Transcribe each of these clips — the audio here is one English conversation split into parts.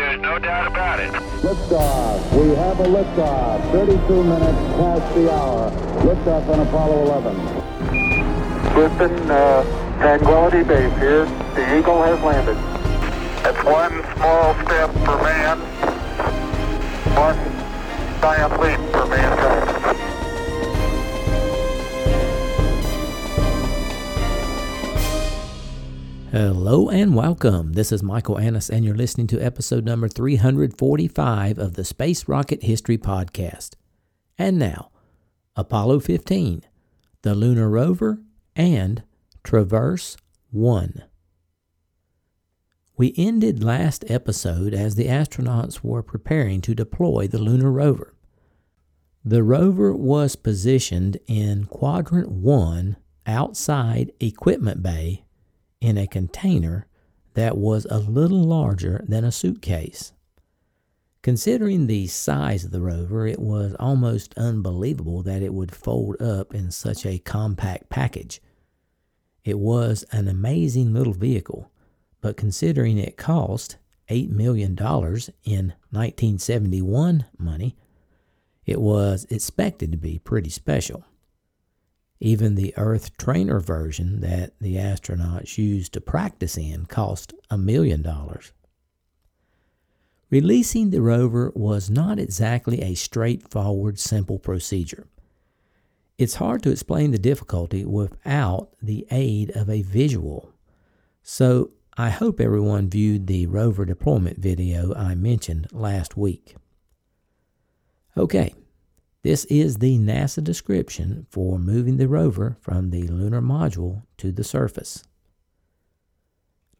there's no doubt about it. Liftoff. We have a liftoff. 32 minutes past the hour. Liftoff on Apollo 11. Houston, uh, Tranquility Base here. The Eagle has landed. That's one small step for man, one giant leap for mankind. Hello and welcome. This is Michael Annis, and you're listening to episode number 345 of the Space Rocket History Podcast. And now, Apollo 15, the Lunar Rover, and Traverse 1. We ended last episode as the astronauts were preparing to deploy the lunar rover. The rover was positioned in Quadrant 1 outside Equipment Bay in a container that was a little larger than a suitcase. Considering the size of the rover, it was almost unbelievable that it would fold up in such a compact package. It was an amazing little vehicle, but considering it cost $8 million in 1971 money, it was expected to be pretty special. Even the Earth trainer version that the astronauts used to practice in cost a million dollars. Releasing the rover was not exactly a straightforward, simple procedure. It's hard to explain the difficulty without the aid of a visual. So I hope everyone viewed the rover deployment video I mentioned last week. Okay, this is the NASA description for moving the rover from the lunar module to the surface.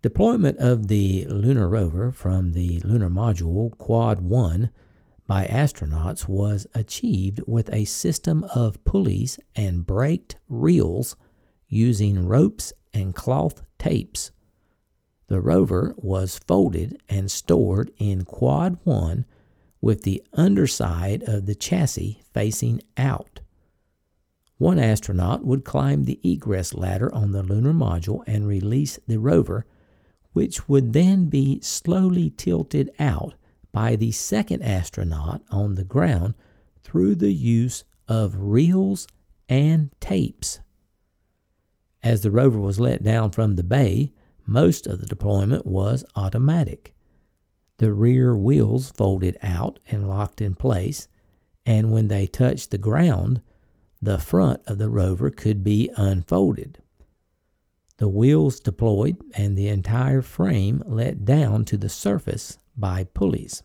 Deployment of the lunar rover from the lunar module Quad 1 by astronauts was achieved with a system of pulleys and braked reels using ropes and cloth tapes. The rover was folded and stored in Quad 1 with the underside of the chassis facing out. One astronaut would climb the egress ladder on the lunar module and release the rover, which would then be slowly tilted out by the second astronaut on the ground through the use of reels and tapes. As the rover was let down from the bay, most of the deployment was automatic. The rear wheels folded out and locked in place, and when they touched the ground, the front of the rover could be unfolded. The wheels deployed and the entire frame let down to the surface by pulleys.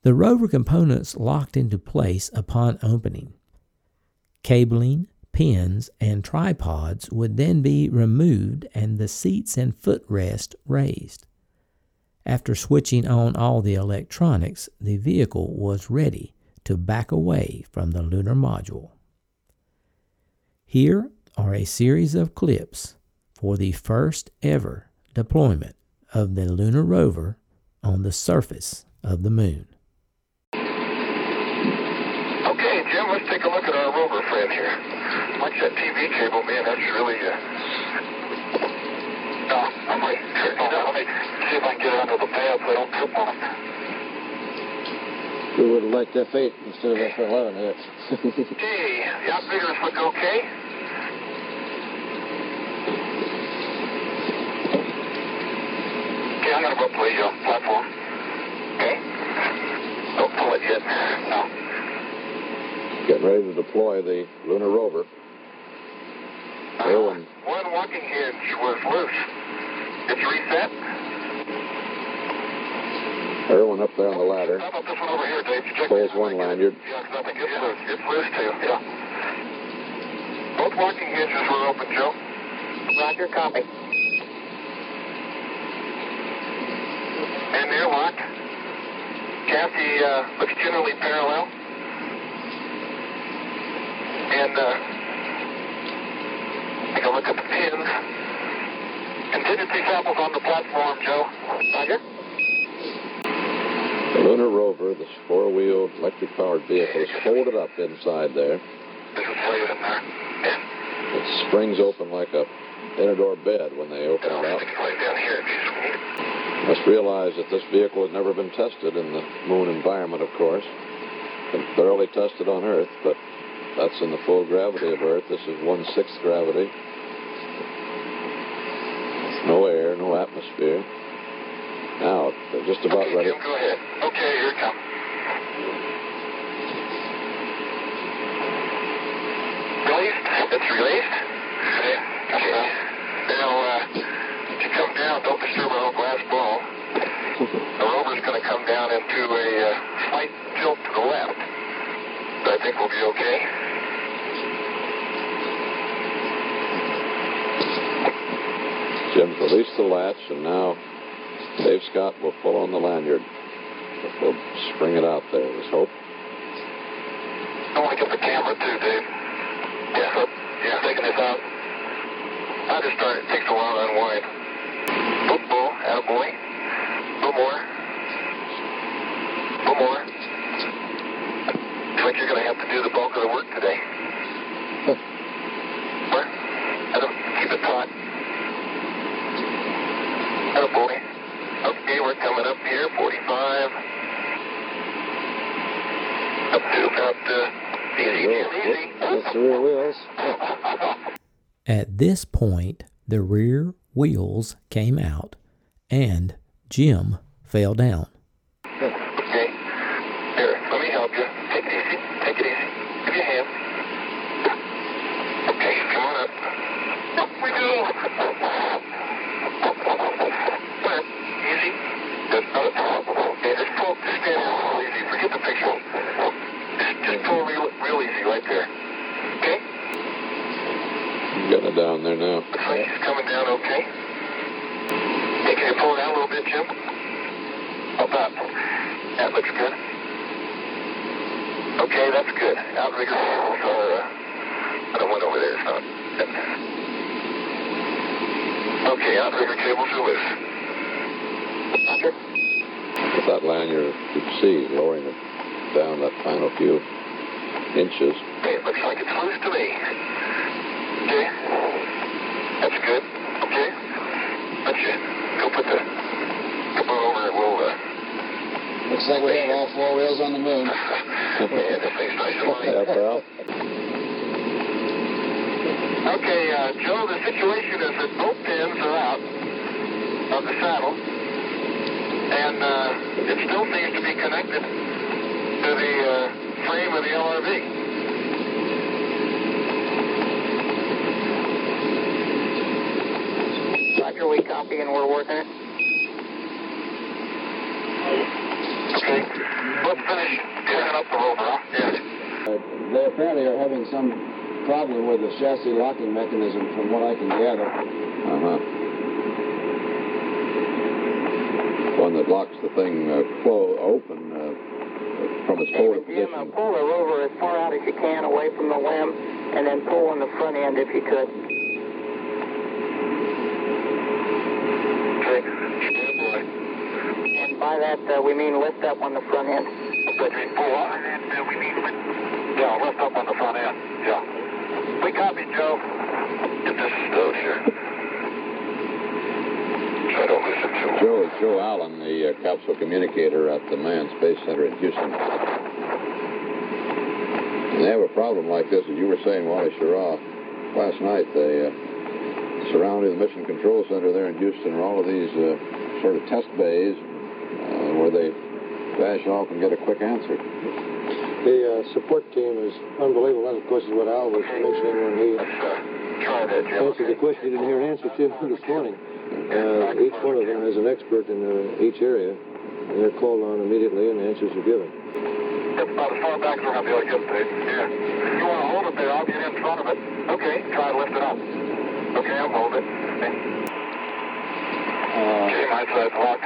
The rover components locked into place upon opening. Cabling, pins, and tripods would then be removed and the seats and footrest raised. After switching on all the electronics, the vehicle was ready to back away from the lunar module. Here are a series of clips for the first ever deployment of the lunar rover on the surface of the moon. Okay, Jim, let's take a look at our rover friend here. Watch that TV cable, man. That's really. Uh... No, I'm right. Hold on, let me see if I can get it under the pad so I don't trip on it. We would have liked F8 instead of F11 hits. Hey, the outriggers look okay. Okay, I'm gonna go play you on platform. Okay. Don't pull it yet. No. Getting ready to deploy the lunar rover. Uh-huh. Irwin, One walking hinge was loose. It's reset. Everyone up there on the ladder. There's one lanyard. Both working hinges were open, Joe. Roger, copy. And they're locked. Kathy uh, looks generally parallel. And uh, take a look at the pins. Contingency samples on the platform, Joe. Roger. Lunar rover, this four-wheeled electric-powered vehicle, is folded up inside there. It springs open like a inner-door bed when they open it up. Must realize that this vehicle has never been tested in the moon environment, of course. Been thoroughly tested on Earth, but that's in the full gravity of Earth. This is one-sixth gravity. No air, no atmosphere. Now, they're just about okay, ready. Jim, go ahead. Okay, here it comes. Released? It's released? Yeah. Okay. Now, uh, to come down, don't disturb our glass ball. The rover's going to come down into a uh, slight tilt to the left. But I think we'll be okay. Jim's released the latch, and now Dave Scott will pull on the lanyard. We'll spring it out there, let's hope. Want to get the camera too, Dave. Yeah, so, yeah, taking this out. I just started. It takes a while to unwind. Football, attaboy. A little more. A more. Looks like you're going to have to do the bulk of the work today. Where? I don't keep it taut. Attaboy. Okay, we're coming up here. 45. Up to about, uh, easy, easy. That's the rear wheels. At this point, the rear wheels came out and Jim fell down. Okay. Here, let me help you. Take it easy. Take it easy. Give me a hand. Okay, come on up. Up we go. Come on. Easy. Good. Okay, just pull. Just stand there real easy. Forget the picture. Just, just pull real, real easy right there. Okay? Getting it down there now. Looks like he's coming down okay. Hey, can you pull it out a little bit, Jim? How about? That looks good. Okay, that's good. Outrigger cables are, uh, I don't want over there, it's not. Okay, outrigger cables are loose. Roger. With that lanyard, you can see lowering it down that final few inches. Okay, it looks like it's loose to me. Okay. That's good. Okay. Let's just go put the, come on over and we'll, uh, Looks like we have all four wheels on the moon. yeah, this thing's nice and light. Yeah, pal. Okay, uh, Joe, the situation is that both pins are out of the saddle, and uh, it still seems to be connected to the uh, frame of the LRV. Roger, we copy and we're working it. Okay, let's finish tearing up the rover, huh? Yeah. Uh, they apparently are having some problem with the chassis locking mechanism, from what I can gather. Uh-huh. One that locks the thing uh, clo- open uh, from its forward Jim, uh, pull the rover as far out as you can away from the LM, and then pull on the front end if you could. Okay, stand by. And by that, uh, we mean lift up on the front end. But we pull up. we need Yeah, lift up on the front end. Yeah. We copy, Joe. Get this stowed here. I don't. Joe is Joe Allen, the uh, capsule communicator at the Manned Space Center in Houston. And they have a problem like this, as you were saying, Wally Schirra, last night. They uh, surrounding the Mission Control Center there in Houston are all of these uh, sort of test bays uh, where they dash off and get a quick answer. The uh, support team is unbelievable. That, of course, is what Al was mentioning when he Let's uh, try that, Jim. answered the question you didn't hear an answer to this morning. Uh, each one of them is an expert in uh, each area, and they're called on immediately, and answers are given. About as far back as we're going to be able to get, Dave. Yeah. If you want to hold it there, I'll get in front of it. Okay, try to lift it up. Okay, I'll hold it. Okay, Uh, okay my side's locked.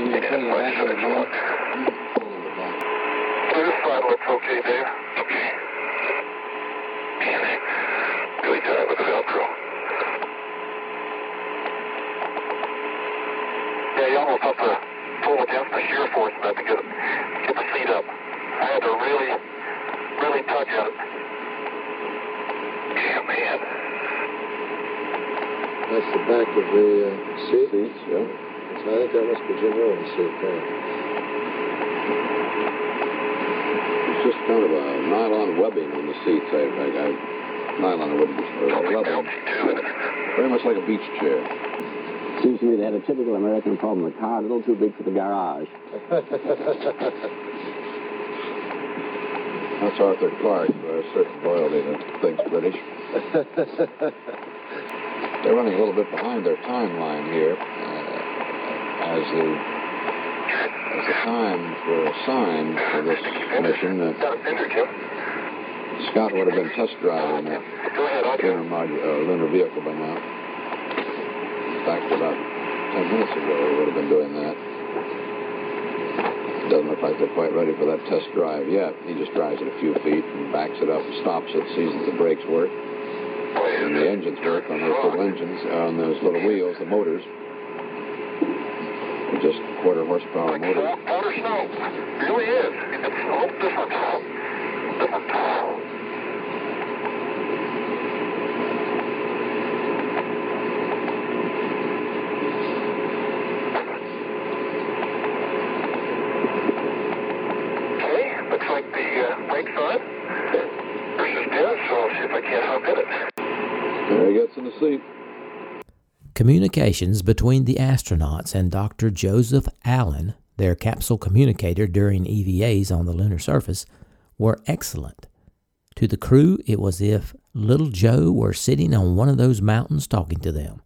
you mean putting it my back on the side looks okay, Dave. Okay. DNA. Really tight with the Velcro. Yeah, you almost have to pull against the shear force of to get, get the seat up. I had to really, really tug at it. Damn, man. That's the back of the uh, seat. Seats, yeah. So I think that must be Jim Irwin's seat there. It's just kind of a nylon webbing on the seats. I, I, I nylon wouldn't or webbing. Very much like a beach chair. Seems to me they had a typical American problem. The car a little too big for the garage. That's Arthur Clarke, a certain loyalty to things British. They're running a little bit behind their timeline here, uh, as the as the for a sign for this mission. Uh, Scott would have been test driving that lunar, uh, lunar vehicle by now. In fact, about ten minutes ago, he would have been doing that. Doesn't look like they're quite ready for that test drive yet. He just drives it a few feet and backs it up, stops it, sees that the brakes work. And the engines work on those little engines, on those little wheels, the motors. They're just quarter horsepower motors. Water snow. Really is. It's all different. Different. Okay, looks like the uh, brakes on. Versus dead, so I'll see if I can't in it. There he gets in the seat. Communications between the astronauts and Dr. Joseph Allen, their capsule communicator during EVAs on the lunar surface, were excellent. To the crew, it was as if little Joe were sitting on one of those mountains talking to them.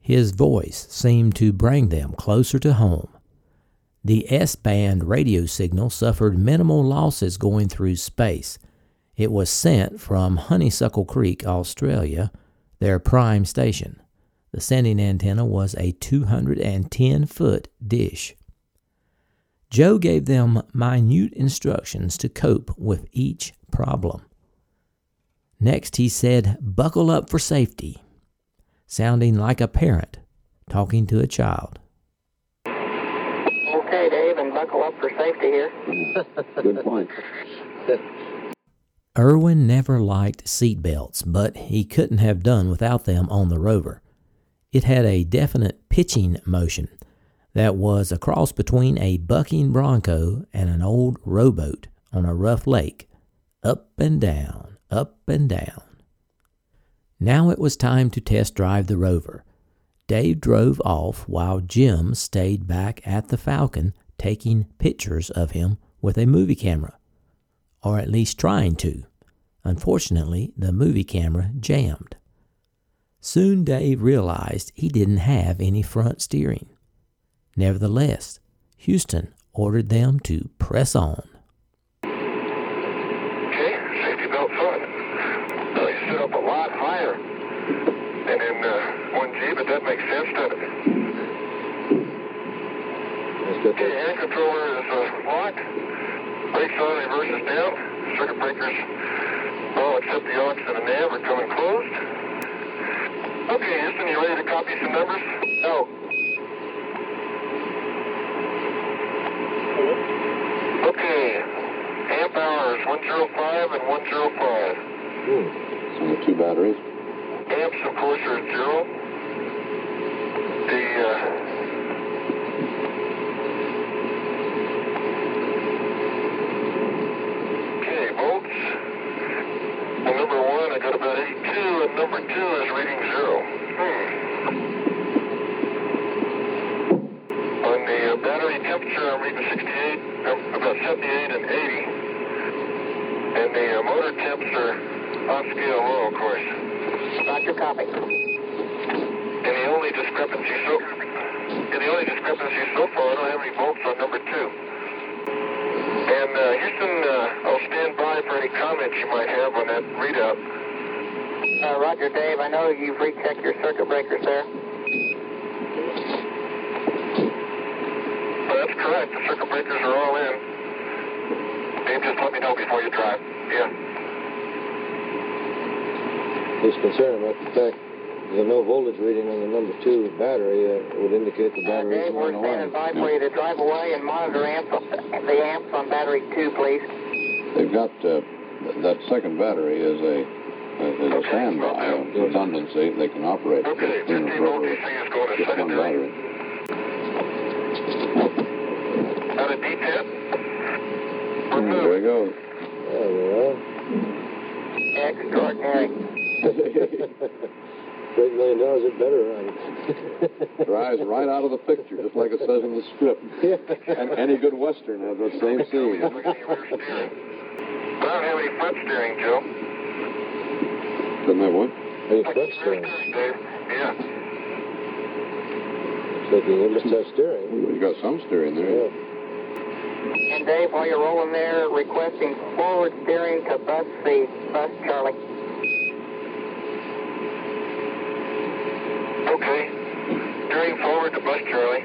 His voice seemed to bring them closer to home. The S band radio signal suffered minimal losses going through space. It was sent from Honeysuckle Creek, Australia, their prime station. The sending antenna was a 210 foot dish. Joe gave them minute instructions to cope with each problem. Next, he said, Buckle up for safety, sounding like a parent talking to a child. Okay, Dave, and buckle up for safety here. Good point. Irwin never liked seat belts, but he couldn't have done without them on the rover. It had a definite pitching motion that was a cross between a bucking bronco and an old rowboat on a rough lake, up and down, up and down. Now it was time to test drive the rover. Dave drove off while Jim stayed back at the Falcon taking pictures of him with a movie camera, or at least trying to. Unfortunately, the movie camera jammed. Soon Dave realized he didn't have any front steering. Nevertheless, Houston ordered them to press on. Okay, safety belt's on. Well, you sit up a lot higher than in uh, 1G, but that makes sense, doesn't it? Okay, hand controller is uh, locked. Brakes on, reverse is down. Circuit breakers, all except the aux and the nav are coming closed. Okay, Houston, you ready to copy some numbers? No. Okay, amp hours 105 and 105. Hmm. So the two batteries. Amps, of course, are zero. The uh, okay volts. Well, number one, I got about 82, and number two is reading zero. Hmm. On the uh, battery temperature, I'm reading 68, um, about 78 and 80. And the uh, motor temps are on scale low, of course. Roger, copy. And the only discrepancy so and the only discrepancy so far, I don't have any volts on number two. And uh, Houston, uh, I'll stand by for any comments you might have on that readout. Uh, Roger, Dave. I know you've rechecked your circuit breakers there. Well, that's correct. The circuit breakers are all in. Dave, just let me know before you drive. Yeah. He's concerned about the fact the no voltage reading on the number two battery uh, would indicate the Uh, battery Dave, isn't we're on the line. standing by for you to drive away and monitor amps, the amps on battery two, please. They've got uh, that second battery is a is a standby, a redundancy. They can operate the lunar rover with just one battery. Out of D10. And there we go. There we are. Extraordinary. For $8 million, it better run. Drives right out of the picture, just like it says in the script. And any good Western has that same scene. I don't have any front steering, Joe. Doesn't have one? Any front steering? Dave. Yeah. So you must have steering. You got some steering there. Yeah. And Dave, while you're rolling there, requesting forward steering to bus C, bus Charlie. Okay. Steering forward to bus Charlie.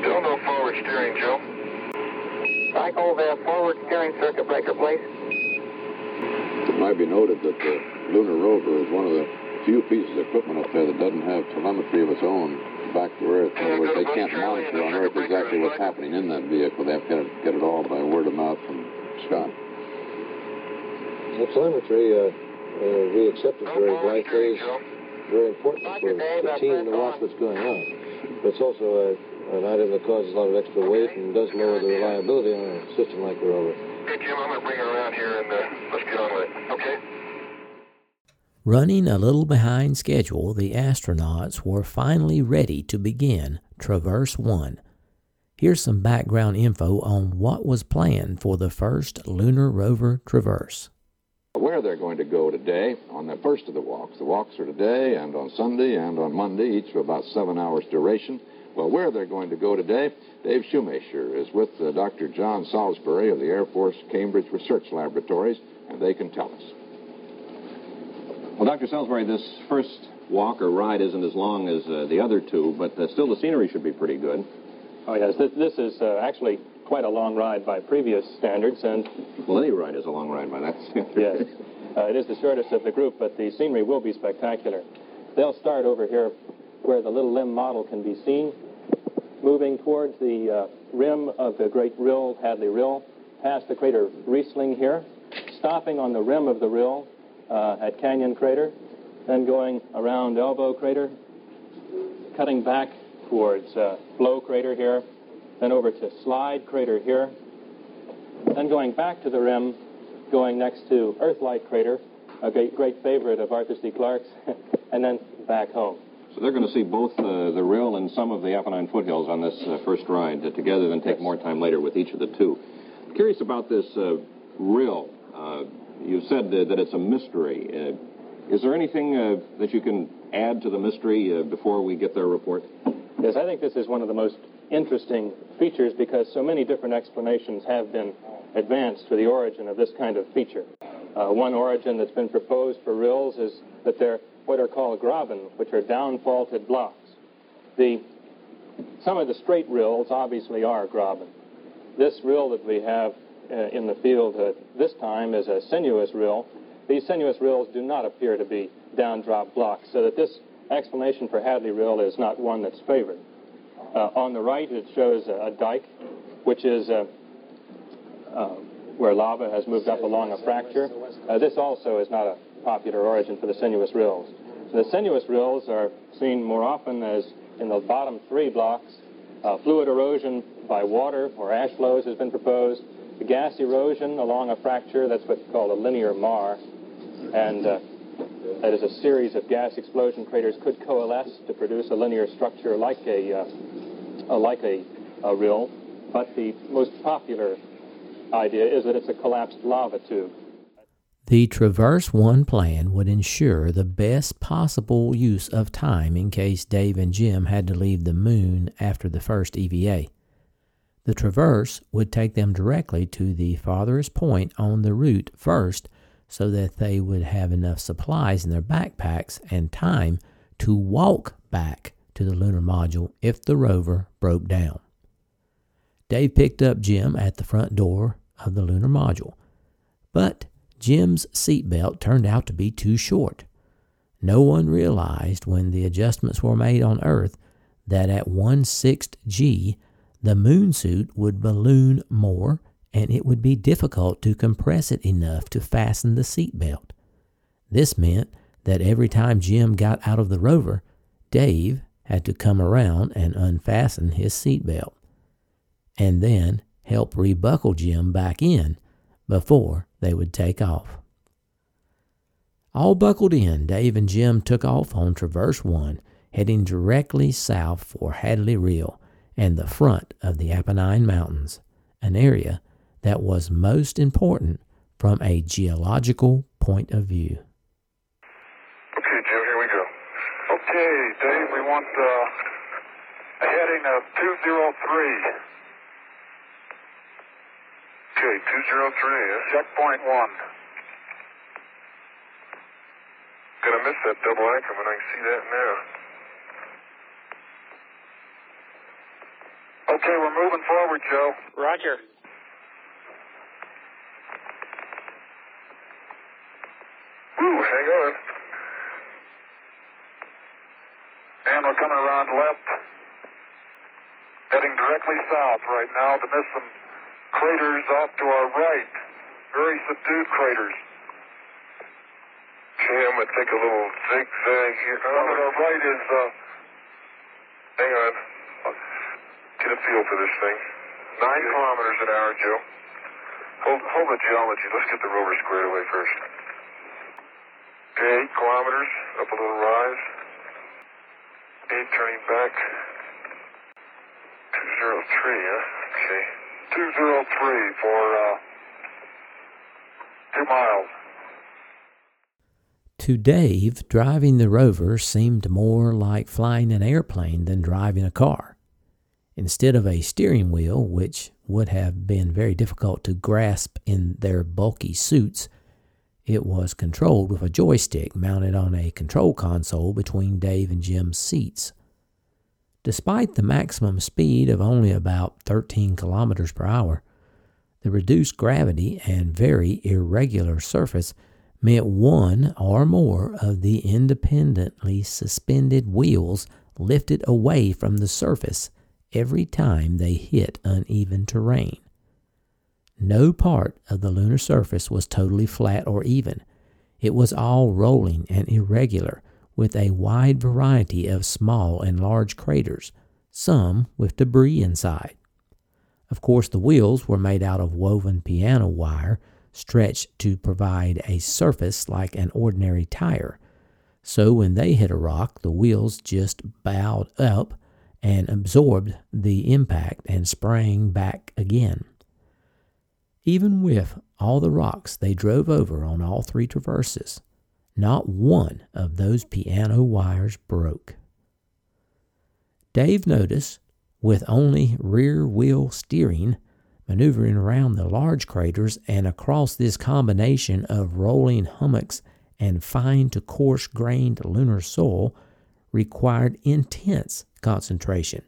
Still no forward steering, Joe. Cycle the forward steering circuit breaker, please. It might be noted that the lunar rover is one of the few pieces of equipment up there that doesn't have telemetry of its own back to Earth. In other words, they can't monitor on Earth exactly what's happening in that vehicle. They have to get it, get it all by word of mouth from Scott. The telemetry, uh, uh, we accept it very blithely. It's very important for the team to watch what's going on. But it's also a, an item that causes a lot of extra weight and does lower the reliability on a system like the rover. Okay, Jim, I'm going to bring her around here and uh, let's get on with it. Okay? Running a little behind schedule, the astronauts were finally ready to begin Traverse 1. Here's some background info on what was planned for the first lunar rover Traverse. Where they're going to go today on the first of the walks. The walks are today and on Sunday and on Monday, each for about seven hours duration. Well, where they're going to go today, Dave Shoemaker is with uh, Dr. John Salisbury of the Air Force Cambridge Research Laboratories, and they can tell us. Well, Dr. Salisbury, this first walk or ride isn't as long as uh, the other two, but uh, still the scenery should be pretty good. Oh, yes. This, this is uh, actually quite a long ride by previous standards, and Well, any ride is a long ride by that standard. yes, uh, it is the shortest of the group, but the scenery will be spectacular. They'll start over here where the little LM model can be seen, moving towards the uh, rim of the great rill, Hadley Rille, past the crater Rhysling here, stopping on the rim of the rill uh, at Canyon Crater, then going around Elbow Crater, cutting back towards uh, Blow Crater here, then over to Slide Crater here, then going back to the rim, going next to Earthlight Crater, a great, great favorite of Arthur C. Clarke's, and then back home. So they're going to see both uh, the rill and some of the Apennine foothills on this uh, first ride uh, together, then take more time later with each of the two. Curious about this uh, rill. You said that it's a mystery. Uh, is there anything uh, that you can add to the mystery uh, before we get their report? Yes, I think this is one of the most interesting features because so many different explanations have been advanced for the origin of this kind of feature. Uh, one origin that's been proposed for rills is that they're what are called graben, which are down-faulted blocks. The, some of the straight rills obviously are graben. This rill that we have uh, in the field at this time is a sinuous rill. These sinuous rills do not appear to be down-drop blocks, so that this explanation for Hadley Rille is not one that's favored. Uh, on the right, it shows a, a dike, which is uh, uh, where lava has moved up along a fracture. Uh, this also is not a popular origin for the sinuous rills. So the sinuous rills are seen more often as in the bottom three blocks. Uh, fluid erosion by water or ash flows has been proposed. The gas erosion along a fracture, that's what's called a linear maar. And uh, that is a series of gas explosion craters could coalesce to produce a linear structure like a, uh, uh, like a, a rill. But the most popular idea is that it's a collapsed lava tube. The Traverse 1 plan would ensure the best possible use of time in case Dave and Jim had to leave the moon after the first EVA. The Traverse would take them directly to the farthest point on the route first so that they would have enough supplies in their backpacks and time to walk back to the lunar module if the rover broke down. Dave picked up Jim at the front door of the lunar module, but Jim's seatbelt turned out to be too short. No one realized when the adjustments were made on Earth that at 1 6th G, the moon suit would balloon more and it would be difficult to compress it enough to fasten the seat belt. This meant that every time Jim got out of the rover, Dave had to come around and unfasten his seat belt, and then help rebuckle Jim back in before they would take off. All buckled in, Dave and Jim took off on Traverse 1, heading directly south for Hadley Rille and the front of the Apennine Mountains, an area that was most important from a geological point of view. Okay, Jim, here we go. Okay, Dave, we want uh, a heading of 203. Okay, 203. Checkpoint one. Gonna miss that double Ackerman. I can see that now. Okay, we're moving forward, Joe. Roger. Woo, hang on. And we're coming around left. Heading directly south right now to miss some craters off to our right. Very subdued craters. Okay, I'm gonna take a little zigzag here. Some to the right is, uh, Hang on. I'll get a feel for this thing. Nine kilometers an hour, Joe. Hold, hold the geology. Let's get the rover squared away first. Okay, eight kilometers, up a little rise. Eight turning back. 203, huh? Okay. 203 for, uh, two miles. To Dave, driving the rover seemed more like flying an airplane than driving a car. Instead of a steering wheel, which would have been very difficult to grasp in their bulky suits, it was controlled with a joystick mounted on a control console between Dave and Jim's seats. Despite the maximum speed of only about 13 kilometers per hour, the reduced gravity and very irregular surface meant one or more of the independently suspended wheels lifted away from the surface every time they hit uneven terrain. No part of the lunar surface was totally flat or even. It was all rolling and irregular, with a wide variety of small and large craters, some with debris inside. Of course, the wheels were made out of woven piano wire stretched to provide a surface like an ordinary tire. So when they hit a rock, the wheels just bowed up and absorbed the impact and sprang back again. Even with all the rocks they drove over on all three traverses, not one of those piano wires broke. Dave noticed, with only rear wheel steering, maneuvering around the large craters and across this combination of rolling hummocks and fine to coarse grained lunar soil required intense concentration.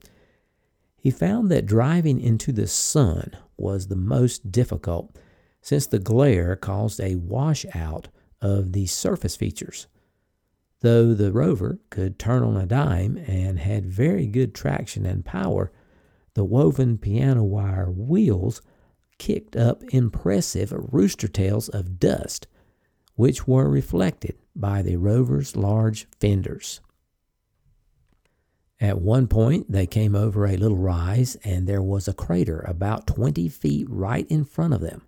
He found that driving into the sun was the most difficult since the glare caused a washout of the surface features. Though the rover could turn on a dime and had very good traction and power, the woven piano wire wheels kicked up impressive rooster tails of dust, which were reflected by the rover's large fenders. At one point, they came over a little rise, and there was a crater about 20 feet right in front of them.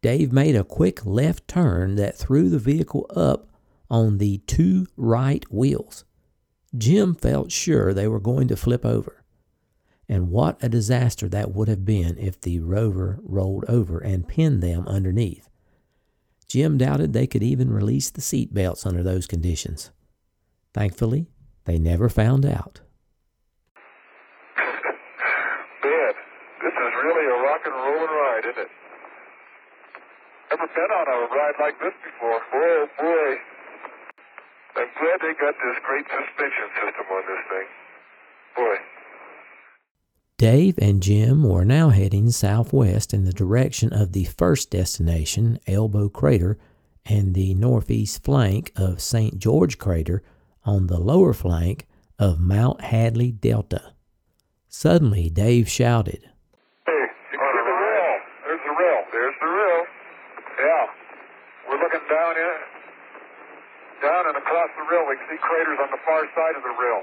Dave made a quick left turn that threw the vehicle up on the two right wheels. Jim felt sure they were going to flip over. And what a disaster that would have been if the rover rolled over and pinned them underneath. Jim doubted they could even release the seat belts under those conditions. Thankfully, they never found out. Bad. This is really a rock and rolling ride, isn't it? Never been on a ride like this before. Oh boy. I'm glad they got this great suspension system on this thing. Boy. Dave and Jim were now heading southwest in the direction of the first destination, Elbow Crater, and the northeast flank of St. George Crater on the lower flank of Mount Hadley Delta. Suddenly, Dave shouted, Hey, you can see the rail. There's the rail. There's the rail. Yeah. We're looking down in, down and across the rail. We can see craters on the far side of the rail.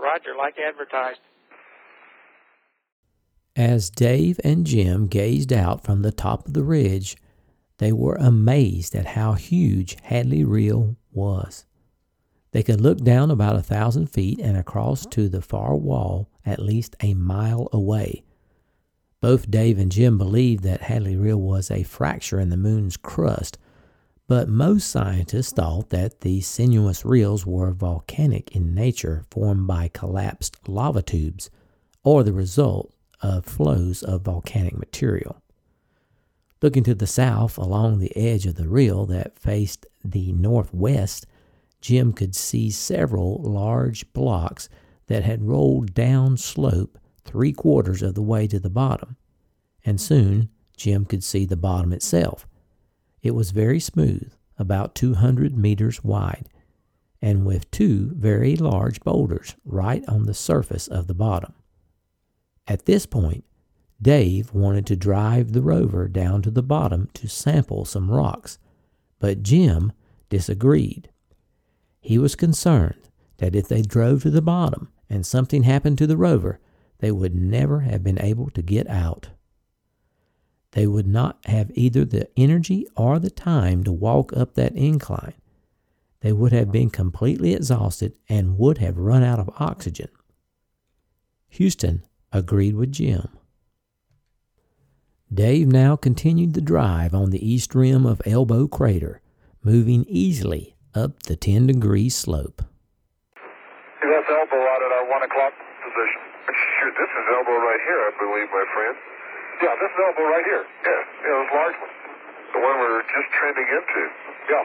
Roger, like advertised. As Dave and Jim gazed out from the top of the ridge, they were amazed at how huge Hadley Rille was. They could look down about a thousand feet and across to the far wall at least a mile away. Both Dave and Jim believed that Hadley Rille was a fracture in the moon's crust, but most scientists thought that the sinuous rilles were volcanic in nature, formed by collapsed lava tubes, or the result of flows of volcanic material. Looking to the south along the edge of the rille that faced the northwest, Jim could see several large blocks that had rolled down slope three quarters of the way to the bottom, and soon Jim could see the bottom itself. It was very smooth, about 200 meters wide, and with two very large boulders right on the surface of the bottom. At this point, Dave wanted to drive the rover down to the bottom to sample some rocks, but Jim disagreed. He was concerned that if they drove to the bottom and something happened to the rover, they would never have been able to get out. They would not have either the energy or the time to walk up that incline. They would have been completely exhausted and would have run out of oxygen. Houston agreed with Jim. Dave now continued the drive on the east rim of Elbow Crater, moving easily up the 10 degree slope. That's elbow out at our 1 o'clock position. Shoot, this is elbow right here, I believe, my friend. Yeah, this is elbow right here. Yeah, yeah, this large one. The one we're just trending into. Yeah.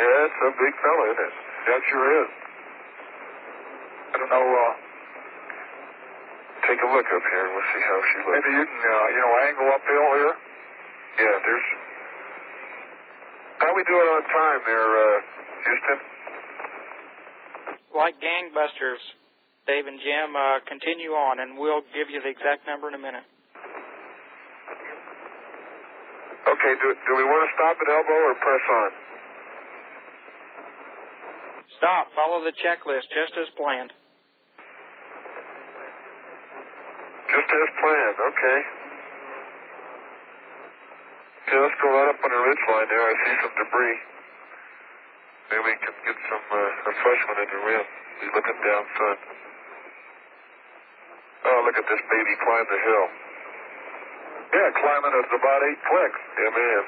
Yeah, it's a big fella, isn't it? That sure is. I don't know, uh, take a look up here and we'll see how she looks. Maybe you can, uh, you know, angle uphill here. Yeah, there's. How we doing on time there, uh, Houston? Like gangbusters, Dave and Jim, uh, continue on, and we'll give you the exact number in a minute. Okay, do, do we want to stop at elbow or press on? Stop. Follow the checklist, just as planned. Just as planned, okay. Okay, let's go right up on the ridge line there. I see some debris. Maybe we can get some uh, refreshment in the rim. Be looking down front. Oh, look at this baby climb the hill. Yeah, climbing at about eight clicks. Yeah, man.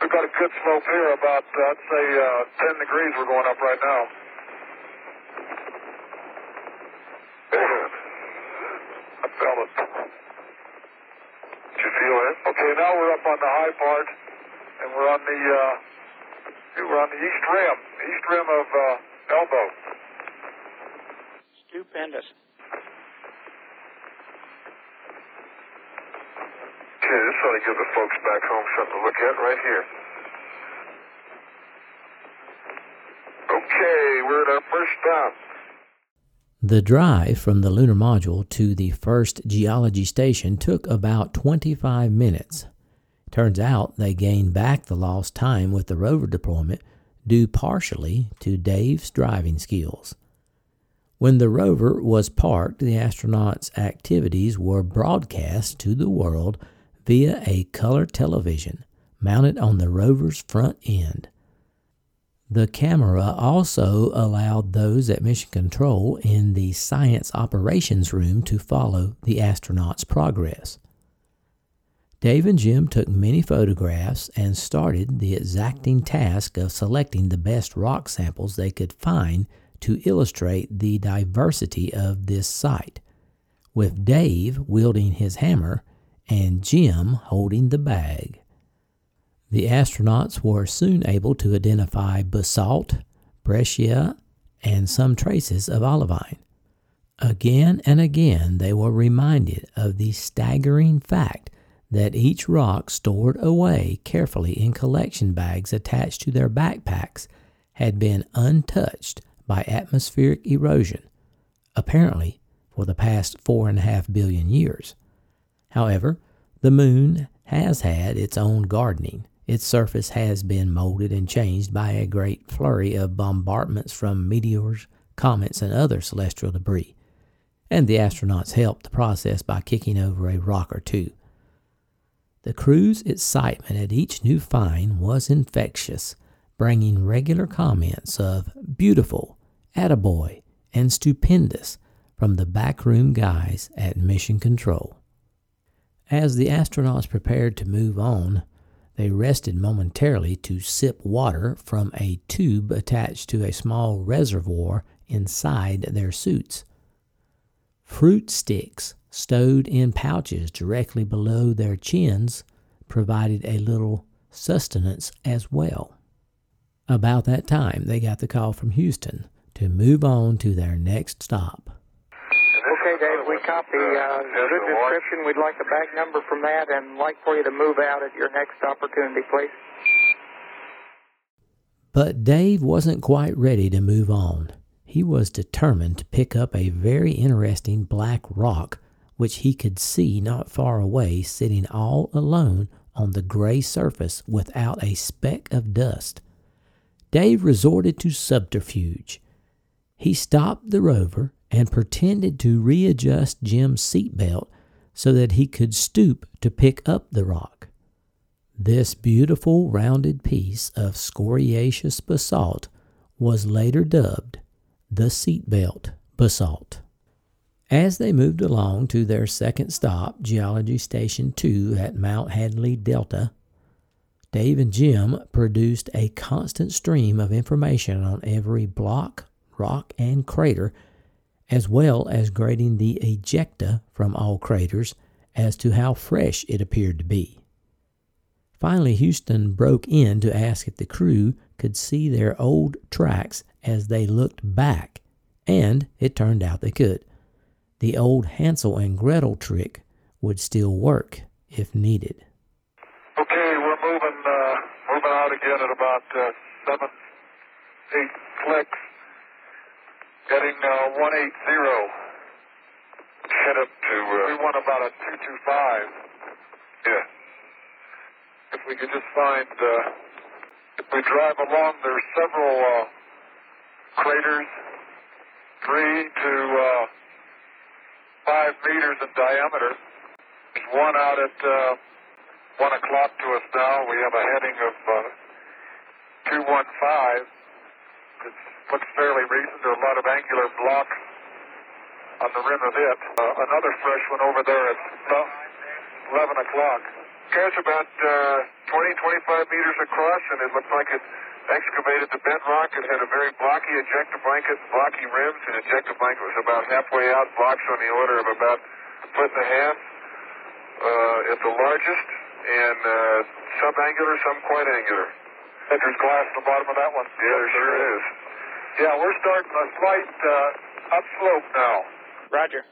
We've got a good slope here, about, uh, I'd say, uh, 10 degrees we're going up right now. Man, I felt it. Did you feel it? Okay, now we're up on the high part, and we're on the, uh, we're on the east rim, east rim of, uh, elbow. Stupendous. Okay, this ought to give the folks back home something to look at right here. Okay, we're at our first stop. The drive from the lunar module to the first geology station took about 25 minutes. Turns out they gained back the lost time with the rover deployment due partially to Dave's driving skills. When the rover was parked, the astronauts' activities were broadcast to the world via a color television mounted on the rover's front end. The camera also allowed those at Mission Control in the Science Operations Room to follow the astronauts' progress. Dave and Jim took many photographs and started the exacting task of selecting the best rock samples they could find to illustrate the diversity of this site, with Dave wielding his hammer and Jim holding the bag. The astronauts were soon able to identify basalt, breccia, and some traces of olivine. Again and again, they were reminded of the staggering fact that each rock stored away carefully in collection bags attached to their backpacks had been untouched by atmospheric erosion, apparently for the past four and a half billion years. However, the moon has had its own gardening. Its surface has been molded and changed by a great flurry of bombardments from meteors, comets, and other celestial debris. And the astronauts helped the process by kicking over a rock or two. The crew's excitement at each new find was infectious, bringing regular comments of beautiful, attaboy, and stupendous from the backroom guys at Mission Control. As the astronauts prepared to move on, they rested momentarily to sip water from a tube attached to a small reservoir inside their suits. Fruit sticks stowed in pouches directly below their chins provided a little sustenance as well. About that time, they got the call from Houston to move on to their next stop. Okay, Dave, we copy. Uh, good description. We'd like the bag number from that and like for you to move out at your next opportunity, please. But Dave wasn't quite ready to move on. He was determined to pick up a very interesting black rock which he could see not far away sitting all alone on the gray surface without a speck of dust. Dave resorted to subterfuge. He stopped the rover and pretended to readjust Jim's seatbelt so that he could stoop to pick up the rock. This beautiful rounded piece of scoriaceous basalt was later dubbed the seatbelt basalt. As they moved along to their second stop, Geology Station 2 at Mount Hadley Delta, Dave and Jim produced a constant stream of information on every block, rock, and crater as well as grading the ejecta from all craters as to how fresh it appeared to be. Finally, Houston broke in to ask if the crew could see their old tracks as they looked back, and it turned out they could. The old Hansel and Gretel trick would still work if needed. Okay, we're moving uh, moving out again at about uh, seven, eight clicks. Getting uh, 180. Head up to, uh, we want about a 225. Yeah. If we could just find, uh, if we drive along, there's several uh, craters, three to uh, five meters in diameter. There's one out at uh, 1 o'clock to us now. We have a heading of uh, 215. It's looks fairly recent. There are a lot of angular blocks on the rim of it. Uh, another fresh one over there at 11 o'clock. It's about uh, 20, 25 meters across, and it looks like it excavated the bedrock. It had a very blocky ejecta blanket, blocky rims, and ejecta blanket was about halfway out, blocks on the order of about a foot and a half uh, at the largest, and uh, some angular, some quite angular. And There's glass at the bottom of that one. Yeah, there sure is. Yeah, we're starting a slight uh, upslope now. Roger.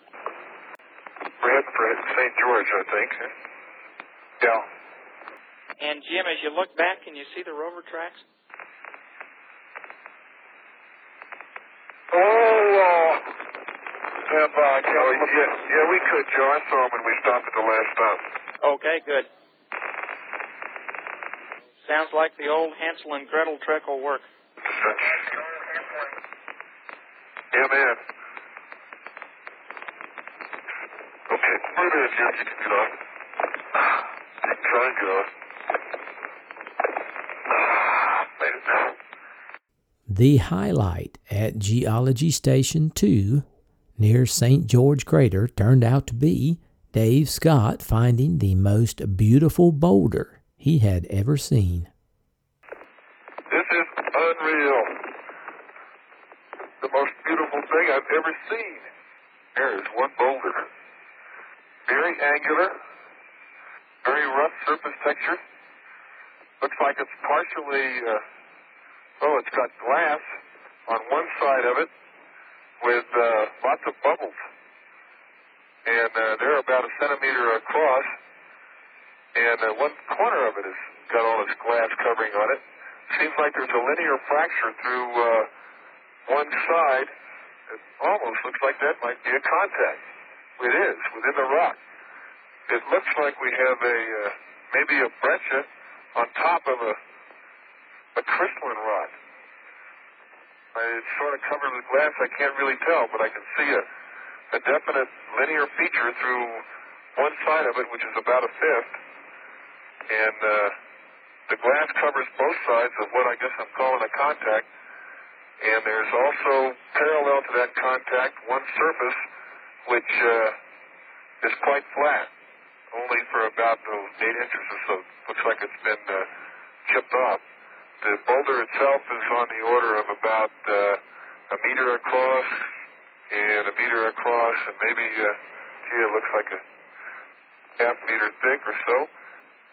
We're heading for St. George, I think. Yeah. And Jim, as you look back, can you see the rover tracks? Oh, uh, stand by. Oh, yeah, yeah, we could, Joe. I saw them when we stopped at the last stop. Okay, good. Sounds like the old Hansel and Gretel trick will work. Yeah, man. Okay, where it is, Jim. You can get off. You can try and get off. Made it now. The highlight at Geology Station 2 near St. George Crater turned out to be Dave Scott finding the most beautiful boulder he had ever seen. This is unreal. The most beautiful thing I've ever seen. There is one boulder. Very angular, very rough surface texture. Looks like it's partially, uh, oh, it's got glass on one side of it with uh, lots of bubbles. And uh, they're about a centimeter across. And uh, one corner of it has got all this glass covering on it. Seems like there's a linear fracture through uh, one side, it almost looks like that might be a contact. It is, within the rock. It looks like we have a, uh, maybe a breccia on top of a, a crystalline rock. It's sort of covered with glass. I can't really tell, but I can see a, a definite linear feature through one side of it, which is about a fifth. And uh, the glass covers both sides of what I guess I'm calling a contact. And there's also, parallel to that contact, one surface which uh, is quite flat, only for about oh, eight inches or so. Looks like it's been uh, chipped off. The boulder itself is on the order of about uh, a meter across and a meter across, and maybe, uh, gee, it looks like a half meter thick or so.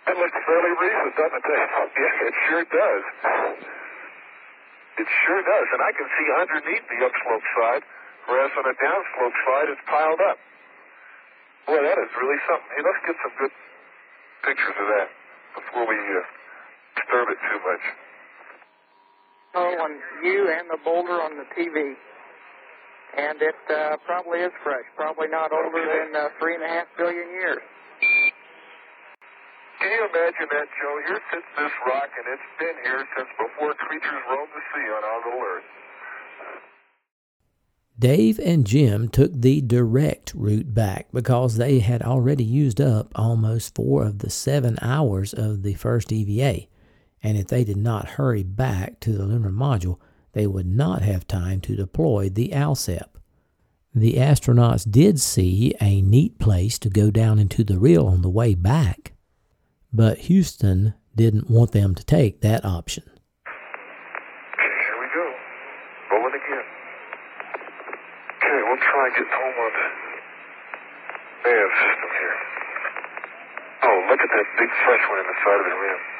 That looks fairly recent, doesn't it? Yeah, it sure does. It sure does, and I can see underneath the upslope side, whereas on the downslope side, it's piled up. Boy, that is really something. Hey, let's get some good pictures of that before we uh, disturb it too much. Oh, on you and the boulder on the TV. And it uh, probably is fresh, probably not older than uh, three and a half billion years. Can you imagine that, Joe? Here sits this rock, and it's been here since before creatures roamed the sea on our little earth. Dave and Jim took the direct route back because they had already used up almost four of the seven hours of the first EVA, and if they did not hurry back to the lunar module, they would not have time to deploy the ALSEP. The astronauts did see a neat place to go down into the rille on the way back, but Houston didn't want them to take that option. Okay, Here we go. Rolling again. Okay, we'll try getting home on the nav system here. Oh, look at that big fresh one in the side of the rim.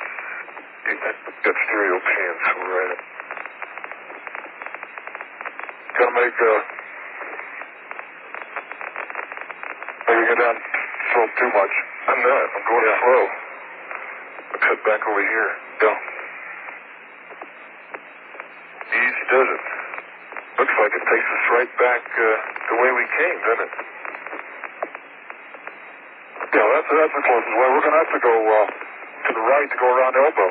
Got, stereo pans right up. Gotta make, uh, maybe go down slope too much. I'm not. I'm going yeah. slow. I'll cut back over here. Go. Easy does it. Looks like it takes us right back uh, the way we came, doesn't it? Yeah, that's, that's the closest way. We're going to have to go uh, to the right to go around Elbow.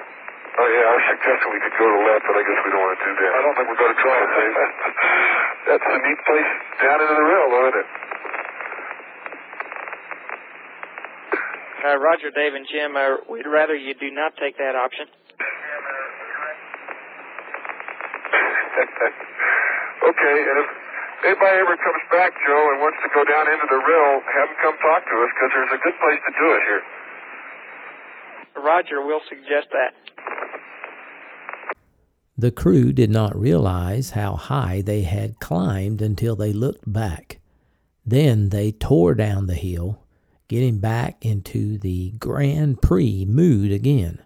Oh, yeah, I was suggesting we could go to the left, but I guess we don't want to do that. I don't think we better try it, Dave. that's a neat place down into the rille, though, isn't it? Uh, Roger, Dave, and Jim, uh, we'd rather you do not take that option. okay, and if anybody ever comes back, Joe, and wants to go down into the rill, have them come talk to us, because there's a good place to do it here. Roger, we'll suggest that. The crew did not realize how high they had climbed until they looked back. Then they tore down the hill, getting back into the Grand Prix mood again.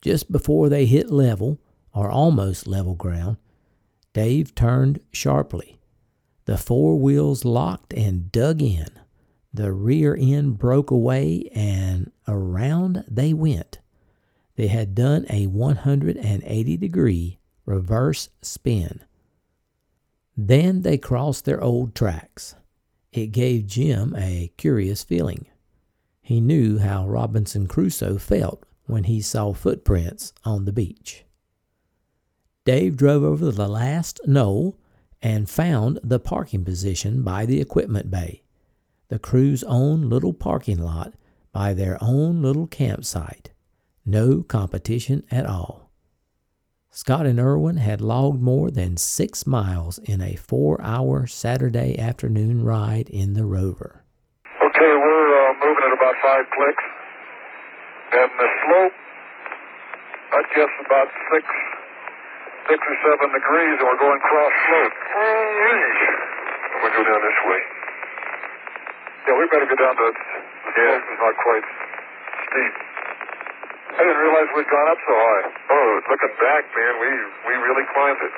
Just before they hit level, or almost level ground, Dave turned sharply. The four wheels locked and dug in. The rear end broke away and around they went. They had done a 180 degree reverse spin. Then they crossed their old tracks. It gave Jim a curious feeling. He knew how Robinson Crusoe felt when he saw footprints on the beach. Dave drove over the last knoll and found the parking position by the equipment bay, the crew's own little parking lot by their own little campsite. No competition at all. Scott and Irwin had logged more than six miles in a four hour Saturday afternoon ride in the rover. Okay, we're uh, moving at about five clicks. And the slope, I guess about six, six or seven degrees, and we're going cross slope. I'm going to go down this way. Yeah, we better go down to, the slope is not quite steep. I didn't realize we'd gone up so high. Oh, looking back, man, we we really climbed it.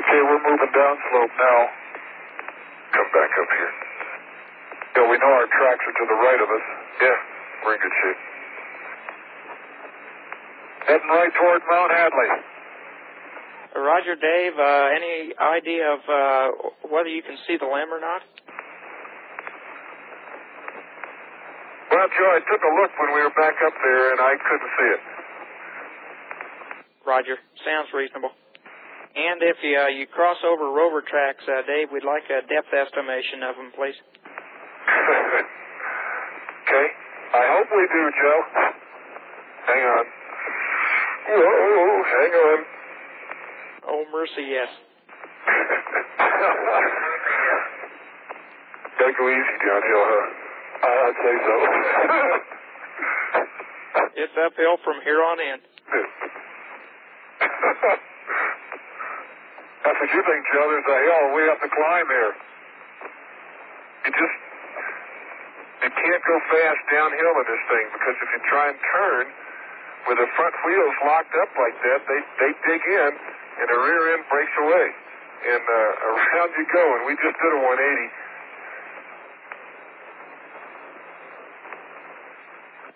Okay, we're moving down slope now. Come back up here. Yeah, we know our tracks are to the right of us. Yeah, we're in good shape. Heading right toward Mount Hadley. Roger, Dave. Uh, any idea of uh, whether you can see the LM or not? Well, Joe, I took a look when we were back up there, and I couldn't see it. Roger. Sounds reasonable. And if you, uh, you cross over rover tracks, uh, Dave, we'd like a depth estimation of them, please. okay. I hope we do, Joe. Hang on. Whoa, hang on. Oh, mercy, yes. Gotta go easy downhill, huh? I'd say so. it's uphill from here on in. That's what you think, Joe. There's a hill we have to climb here. You just you can't go fast downhill in this thing because if you try and turn with the front wheels locked up like that, they they dig in and the rear end breaks away, and uh, around you go. And we just did a 180.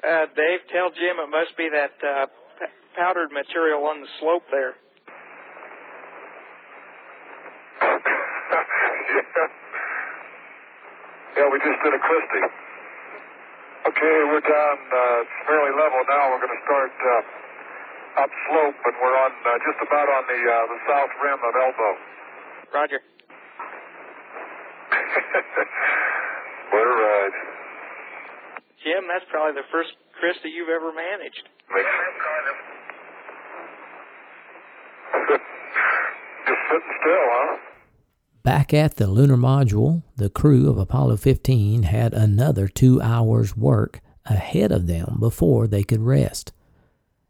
Uh, Dave, tell Jim it must be that uh, powdered material on the slope there. yeah. yeah, we just did a Christie. Okay, we're down uh, fairly level now. We're going to start uh, up slope, and we're on uh, just about on the uh, the south rim of Elbow. Roger. what a ride. Jim, that's probably the first Chris that you've ever managed. Just sitting still, huh? Back at the lunar module, the crew of Apollo 15 had another two hours' work ahead of them before they could rest.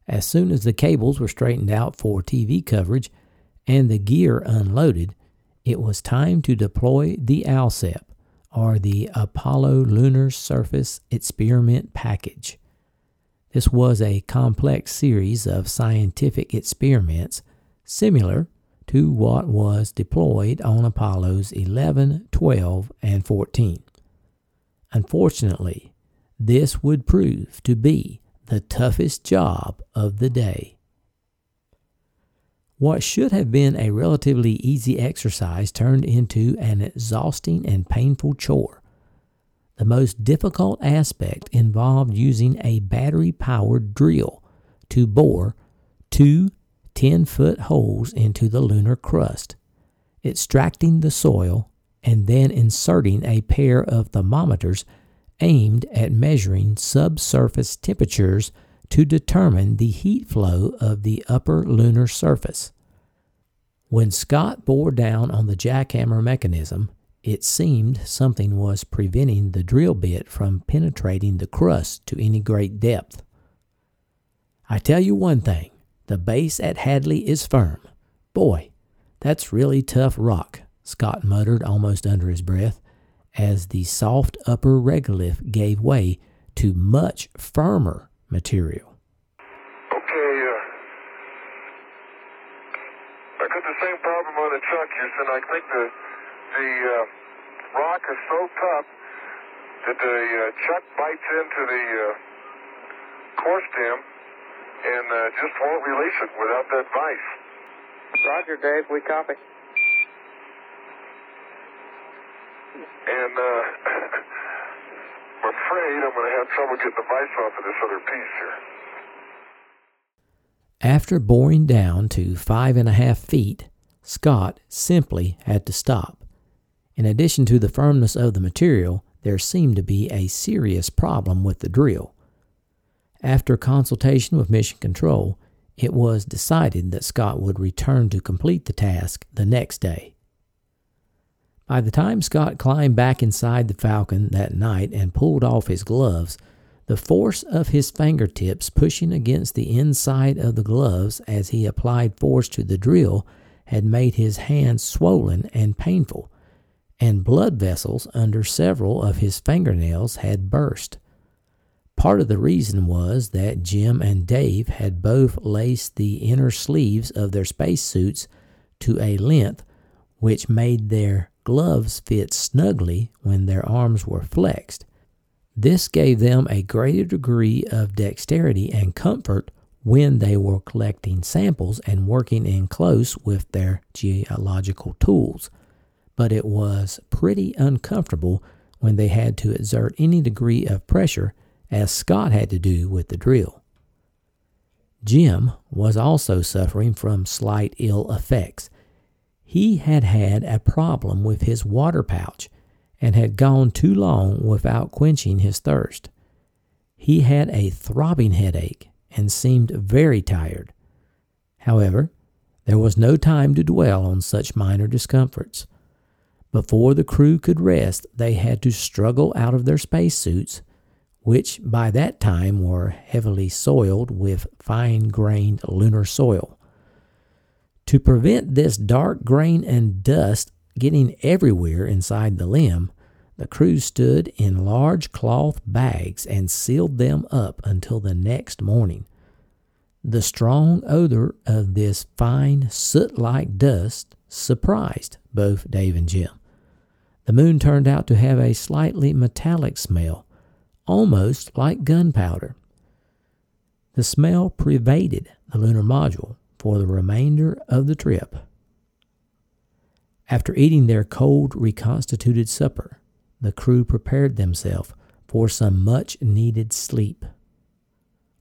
As soon as the cables were straightened out for TV coverage and the gear unloaded, it was time to deploy the ALSEP, or the Apollo Lunar Surface Experiment Package. This was a complex series of scientific experiments similar to what was deployed on Apollos 11, 12, and 14. Unfortunately, this would prove to be the toughest job of the day. What should have been a relatively easy exercise turned into an exhausting and painful chore. The most difficult aspect involved using a battery powered drill to bore two 10 foot holes into the lunar crust, extracting the soil, and then inserting a pair of thermometers aimed at measuring subsurface temperatures to determine the heat flow of the upper lunar surface. When Scott bore down on the jackhammer mechanism, it seemed something was preventing the drill bit from penetrating the crust to any great depth. I tell you one thing the base at Hadley is firm. Boy, that's really tough rock, Scott muttered almost under his breath, as the soft upper regolith gave way to much firmer material. Okay, uh, I got the same problem on the truck, Houston. I think the the uh, rock is so tough that the uh, chuck bites into the uh, core stem and uh, just won't release it without that vice. Roger, Dave. We copy. And uh, I'm afraid I'm going to have trouble getting the vice off of this other piece here. After boring down to five and a half feet, Scott simply had to stop. In addition to the firmness of the material, there seemed to be a serious problem with the drill. After consultation with Mission Control, it was decided that Scott would return to complete the task the next day. By the time Scott climbed back inside the Falcon that night and pulled off his gloves, the force of his fingertips pushing against the inside of the gloves as he applied force to the drill had made his hands swollen and painful, and blood vessels under several of his fingernails had burst. Part of the reason was that Jim and Dave had both laced the inner sleeves of their spacesuits to a length which made their gloves fit snugly when their arms were flexed. This gave them a greater degree of dexterity and comfort when they were collecting samples and working in close with their geological tools, but it was pretty uncomfortable when they had to exert any degree of pressure, as Scott had to do with the drill. Jim was also suffering from slight ill effects. He had had a problem with his water pouch and had gone too long without quenching his thirst. He had a throbbing headache and seemed very tired. However, there was no time to dwell on such minor discomforts. Before the crew could rest, they had to struggle out of their spacesuits, which by that time were heavily soiled with fine grained lunar soil. To prevent this dark grain and dust getting everywhere inside the LM, the crew stood in large cloth bags and sealed them up until the next morning. The strong odor of this fine soot like dust surprised both Dave and Jim. The moon turned out to have a slightly metallic smell, almost like gunpowder. The smell pervaded the lunar module for the remainder of the trip. After eating their cold, reconstituted supper, the crew prepared themselves for some much needed sleep.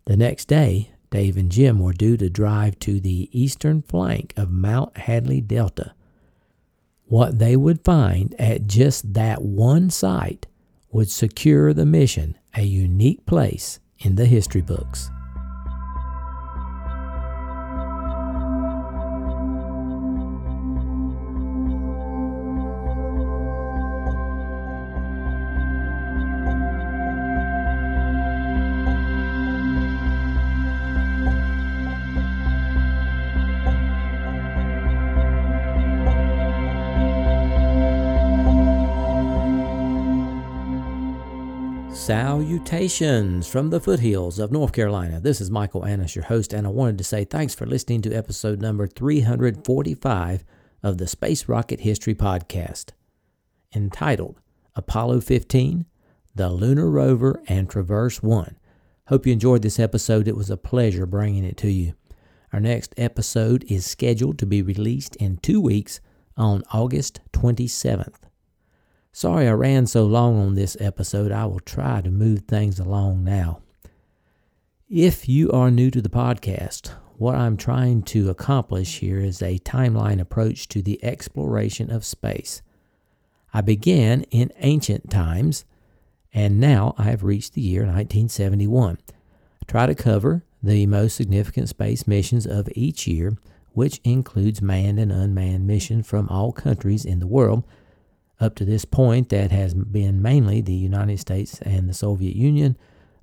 The next day, Dave and Jim were due to drive to the eastern flank of Mount Hadley Delta. What they would find at just that one site would secure the mission a unique place in the history books. Salutations from the foothills of North Carolina. This is Michael Annis, your host, and I wanted to say thanks for listening to episode number 345 of the Space Rocket History Podcast, entitled Apollo 15, the Lunar Rover, and Traverse 1. Hope you enjoyed this episode. It was a pleasure bringing it to you. Our next episode is scheduled to be released in two weeks on August 27th. Sorry I ran so long on this episode. I will try to move things along now. If you are new to the podcast, what I'm trying to accomplish here is a timeline approach to the exploration of space. I began in ancient times, and now I have reached the year 1971. I try to cover the most significant space missions of each year, which includes manned and unmanned missions from all countries in the world up to this point, that has been mainly the United States and the Soviet Union,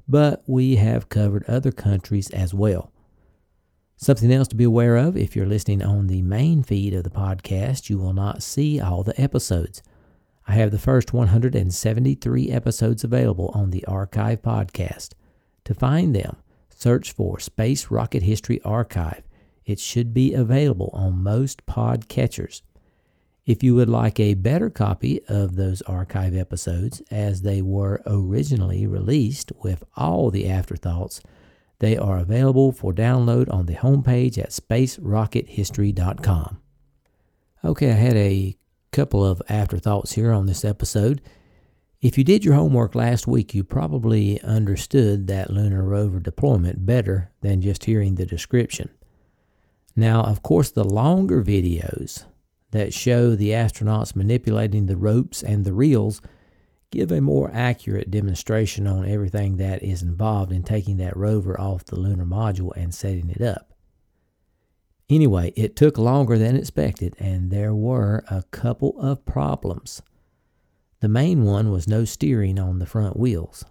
but we have covered other countries as well. Something else to be aware of if you're listening on the main feed of the podcast, you will not see all the episodes. I have the first 173 episodes available on the Archive podcast. To find them, search for Space Rocket History Archive. It should be available on most podcatchers. If you would like a better copy of those archive episodes as they were originally released with all the afterthoughts, they are available for download on the homepage at spacerockethistory.com. Okay, I had a couple of afterthoughts here on this episode. If you did your homework last week, you probably understood that lunar rover deployment better than just hearing the description. Now, of course, the longer videos that show the astronauts manipulating the ropes and the reels give a more accurate demonstration on everything that is involved in taking that rover off the lunar module and setting it up. Anyway, it took longer than expected, and there were a couple of problems. The main one was no steering on the front wheels,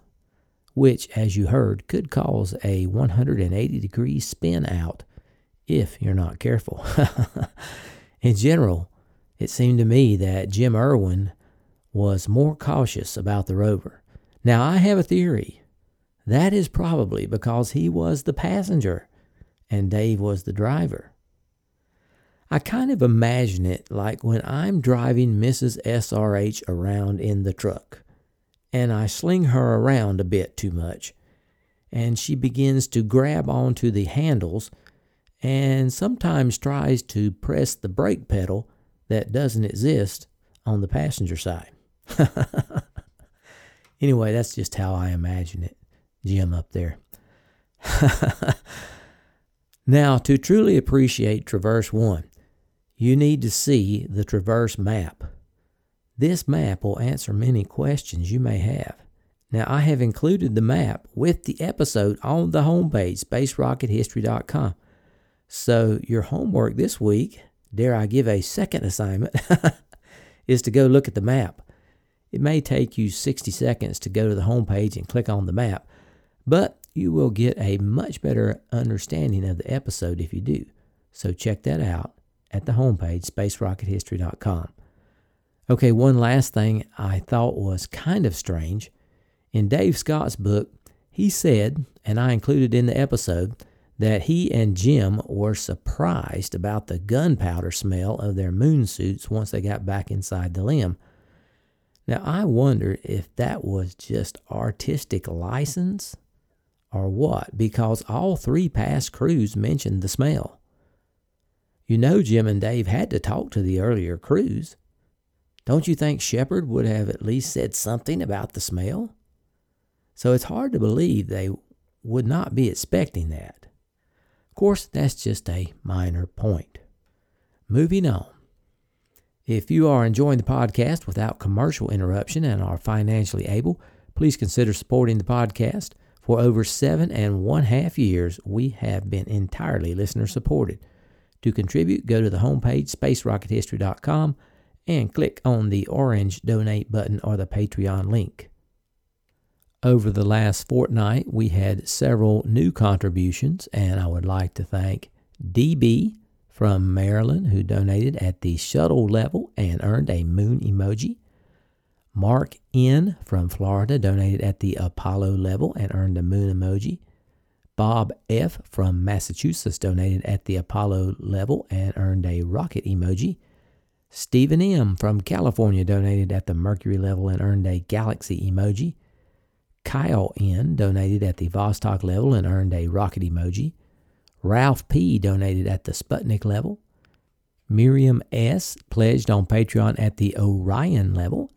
which, as you heard, could cause a 180 degree spin out if you're not careful. In general, it seemed to me that Jim Irwin was more cautious about the rover. Now, I have a theory. That is probably because he was the passenger and Dave was the driver. I kind of imagine it like when I'm driving Mrs. SRH around in the truck and I sling her around a bit too much. and she begins to grab onto the handles and sometimes tries to press the brake pedal that doesn't exist on the passenger side. anyway, that's just how I imagine it. Jim up there. now, to truly appreciate Traverse 1, you need to see the Traverse map. This map will answer many questions you may have. Now, I have included the map with the episode on the homepage, spacerockethistory.com. So, your homework this week, dare I give a second assignment, is to go look at the map. It may take you 60 seconds to go to the homepage and click on the map, but you will get a much better understanding of the episode if you do. So, check that out at the homepage, spacerockethistory.com. Okay, one last thing I thought was kind of strange. In Dave Scott's book, he said, and I included in the episode, that he and Jim were surprised about the gunpowder smell of their moon suits once they got back inside the LM. Now, I wonder if that was just artistic license or what, because all three past crews mentioned the smell. You know, Jim and Dave had to talk to the earlier crews. Don't you think Shepard would have at least said something about the smell? So it's hard to believe they would not be expecting that. Of course, that's just a minor point. Moving on. If you are enjoying the podcast without commercial interruption and are financially able, please consider supporting the podcast. For over seven and one half years, we have been entirely listener supported. To contribute, go to the homepage, spacerockethistory.com, and click on the orange donate button or the Patreon link. Over the last fortnight, we had several new contributions, and I would like to thank DB from Maryland, who donated at the shuttle level and earned a moon emoji. Mark N from Florida donated at the Apollo level and earned a moon emoji. Bob F from Massachusetts donated at the Apollo level and earned a rocket emoji. Stephen M from California donated at the Mercury level and earned a galaxy emoji. Kyle N donated at the Vostok level and earned a rocket emoji. Ralph P donated at the Sputnik level. Miriam S pledged on Patreon at the Orion level.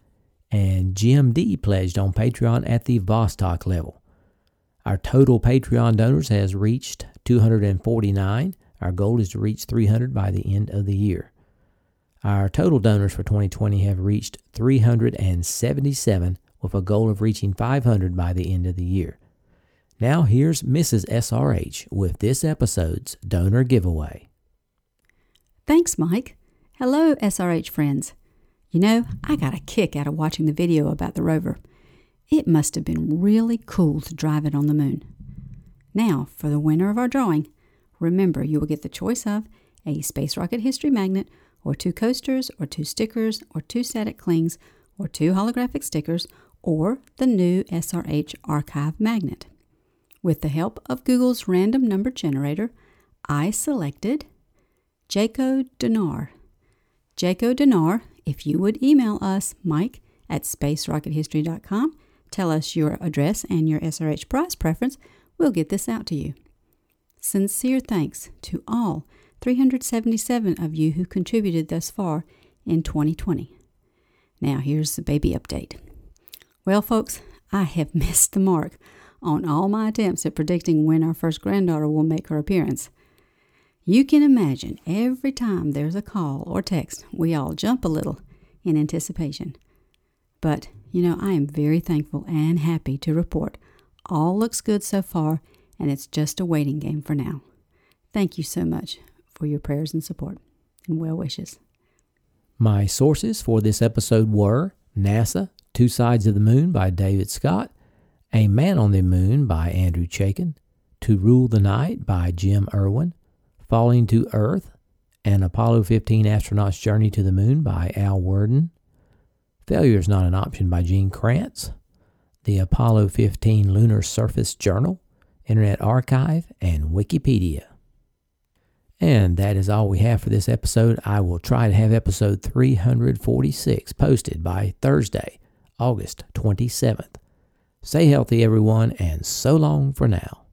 And Jim D pledged on Patreon at the Vostok level. Our total Patreon donors has reached 249. Our goal is to reach 300 by the end of the year. Our total donors for 2020 have reached 377 with a goal of reaching 500 by the end of the year. Now here's Mrs. SRH with this episode's donor giveaway. Thanks, Mike. Hello, SRH friends. You know, I got a kick out of watching the video about the rover. It must have been really cool to drive it on the moon. Now, for the winner of our drawing, remember you will get the choice of a Space Rocket History magnet, or two coasters, or two stickers, or two static clings, or two holographic stickers, or the new SRH archive magnet. With the help of Google's random number generator, I selected Jaco Dinar. Jaco Dinar, if you would email us, Mike at spacerockethistory.com, tell us your address and your SRH prize preference, we'll get this out to you. Sincere thanks to all 377 of you who contributed thus far in 2020. Now, here's the baby update. Well, folks, I have missed the mark on all my attempts at predicting when our first granddaughter will make her appearance. You can imagine every time there's a call or text, we all jump a little in anticipation. But, you know, I am very thankful and happy to report all looks good so far, and it's just a waiting game for now. Thank you so much for your prayers and support and well wishes. My sources for this episode were NASA, Two Sides of the Moon by David Scott, A Man on the Moon by Andrew Chaikin, To Rule the Night by Jim Irwin, Falling to Earth, An Apollo 15 Astronaut's Journey to the Moon by Al Worden, Failure is Not an Option by Gene Kranz, The Apollo 15 Lunar Surface Journal, Internet Archive, and Wikipedia. And that is all we have for this episode. I will try to have episode 346 posted by Thursday, August 27th. Stay healthy, everyone, and so long for now.